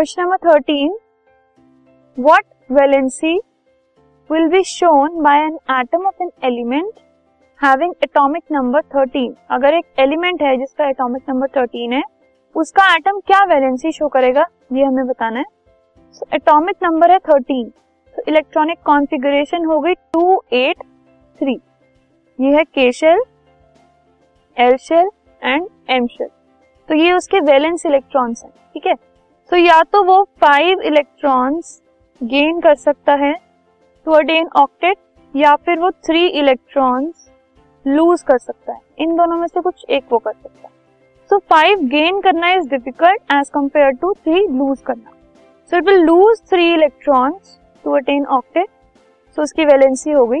Question number thirteen what valency will be shown by an atom of an element having atomic number 13 अगर एक element है जिसका atomic number 13 है, उसका atom क्या वैलेंसी शो करेगा? ये हमें बताना है। सो एटॉमिक नंबर है 13 तो इलेक्ट्रॉनिक कॉन्फ़िगरेशन हो गई 283 ये है K shell L shell and M shell तो ये उसके वैलेंस इलेक्ट्रॉन्स हैं, ठीक है? तो या तो वो फाइव इलेक्ट्रॉन्स गेन कर सकता है टू अटेन ऑक्टेट या फिर वो थ्री इलेक्ट्रॉन्स लूज कर सकता है। इन दोनों में से कुछ एक वो कर सकता है। सो फाइव गेन करना is difficult as compare to three lose करना। So it will lose three electrons to attain octet so उसकी वैलेंसी हो गई।